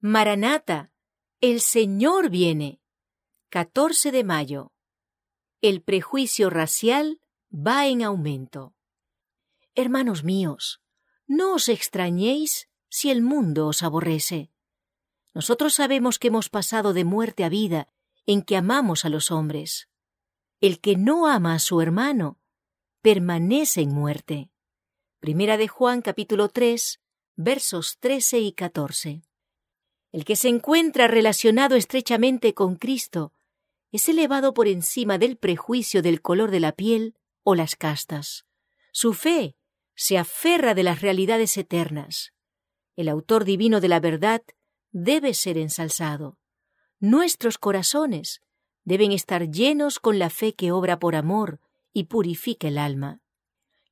Maranata, el Señor viene. 14 de mayo. El prejuicio racial va en aumento. Hermanos míos, no os extrañéis si el mundo os aborrece. Nosotros sabemos que hemos pasado de muerte a vida en que amamos a los hombres. El que no ama a su hermano permanece en muerte. Primera de Juan capítulo 3, versos 13 y 14. El que se encuentra relacionado estrechamente con Cristo es elevado por encima del prejuicio del color de la piel o las castas. Su fe se aferra de las realidades eternas. El autor divino de la verdad debe ser ensalzado. Nuestros corazones deben estar llenos con la fe que obra por amor y purifica el alma.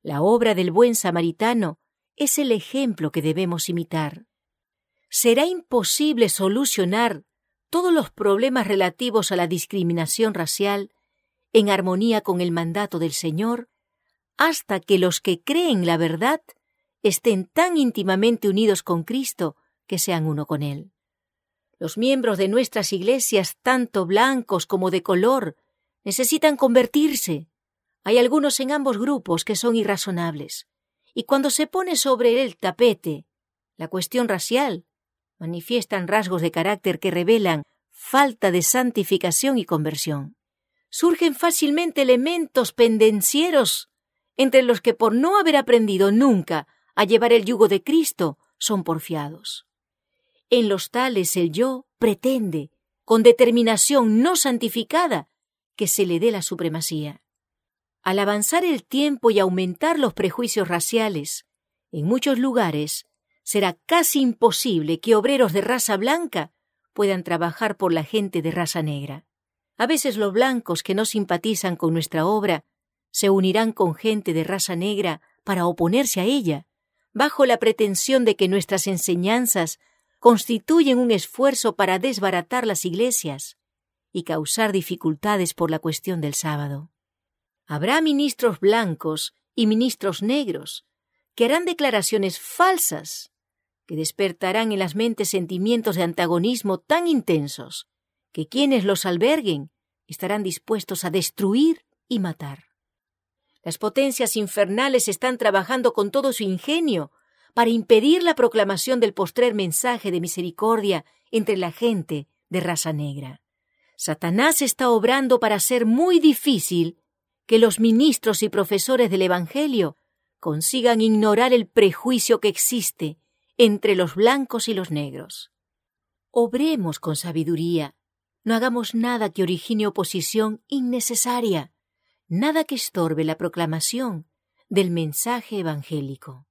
La obra del buen samaritano es el ejemplo que debemos imitar. Será imposible solucionar todos los problemas relativos a la discriminación racial en armonía con el mandato del Señor hasta que los que creen la verdad estén tan íntimamente unidos con Cristo que sean uno con Él. Los miembros de nuestras iglesias, tanto blancos como de color, necesitan convertirse. Hay algunos en ambos grupos que son irrazonables. Y cuando se pone sobre el tapete la cuestión racial, manifiestan rasgos de carácter que revelan falta de santificación y conversión. Surgen fácilmente elementos pendencieros entre los que por no haber aprendido nunca a llevar el yugo de Cristo son porfiados. En los tales el yo pretende, con determinación no santificada, que se le dé la supremacía. Al avanzar el tiempo y aumentar los prejuicios raciales, en muchos lugares será casi imposible que obreros de raza blanca puedan trabajar por la gente de raza negra. A veces los blancos que no simpatizan con nuestra obra se unirán con gente de raza negra para oponerse a ella, bajo la pretensión de que nuestras enseñanzas constituyen un esfuerzo para desbaratar las iglesias y causar dificultades por la cuestión del sábado. Habrá ministros blancos y ministros negros que harán declaraciones falsas que despertarán en las mentes sentimientos de antagonismo tan intensos que quienes los alberguen estarán dispuestos a destruir y matar. Las potencias infernales están trabajando con todo su ingenio para impedir la proclamación del postrer mensaje de misericordia entre la gente de raza negra. Satanás está obrando para hacer muy difícil que los ministros y profesores del Evangelio consigan ignorar el prejuicio que existe entre los blancos y los negros. Obremos con sabiduría, no hagamos nada que origine oposición innecesaria, nada que estorbe la proclamación del mensaje evangélico.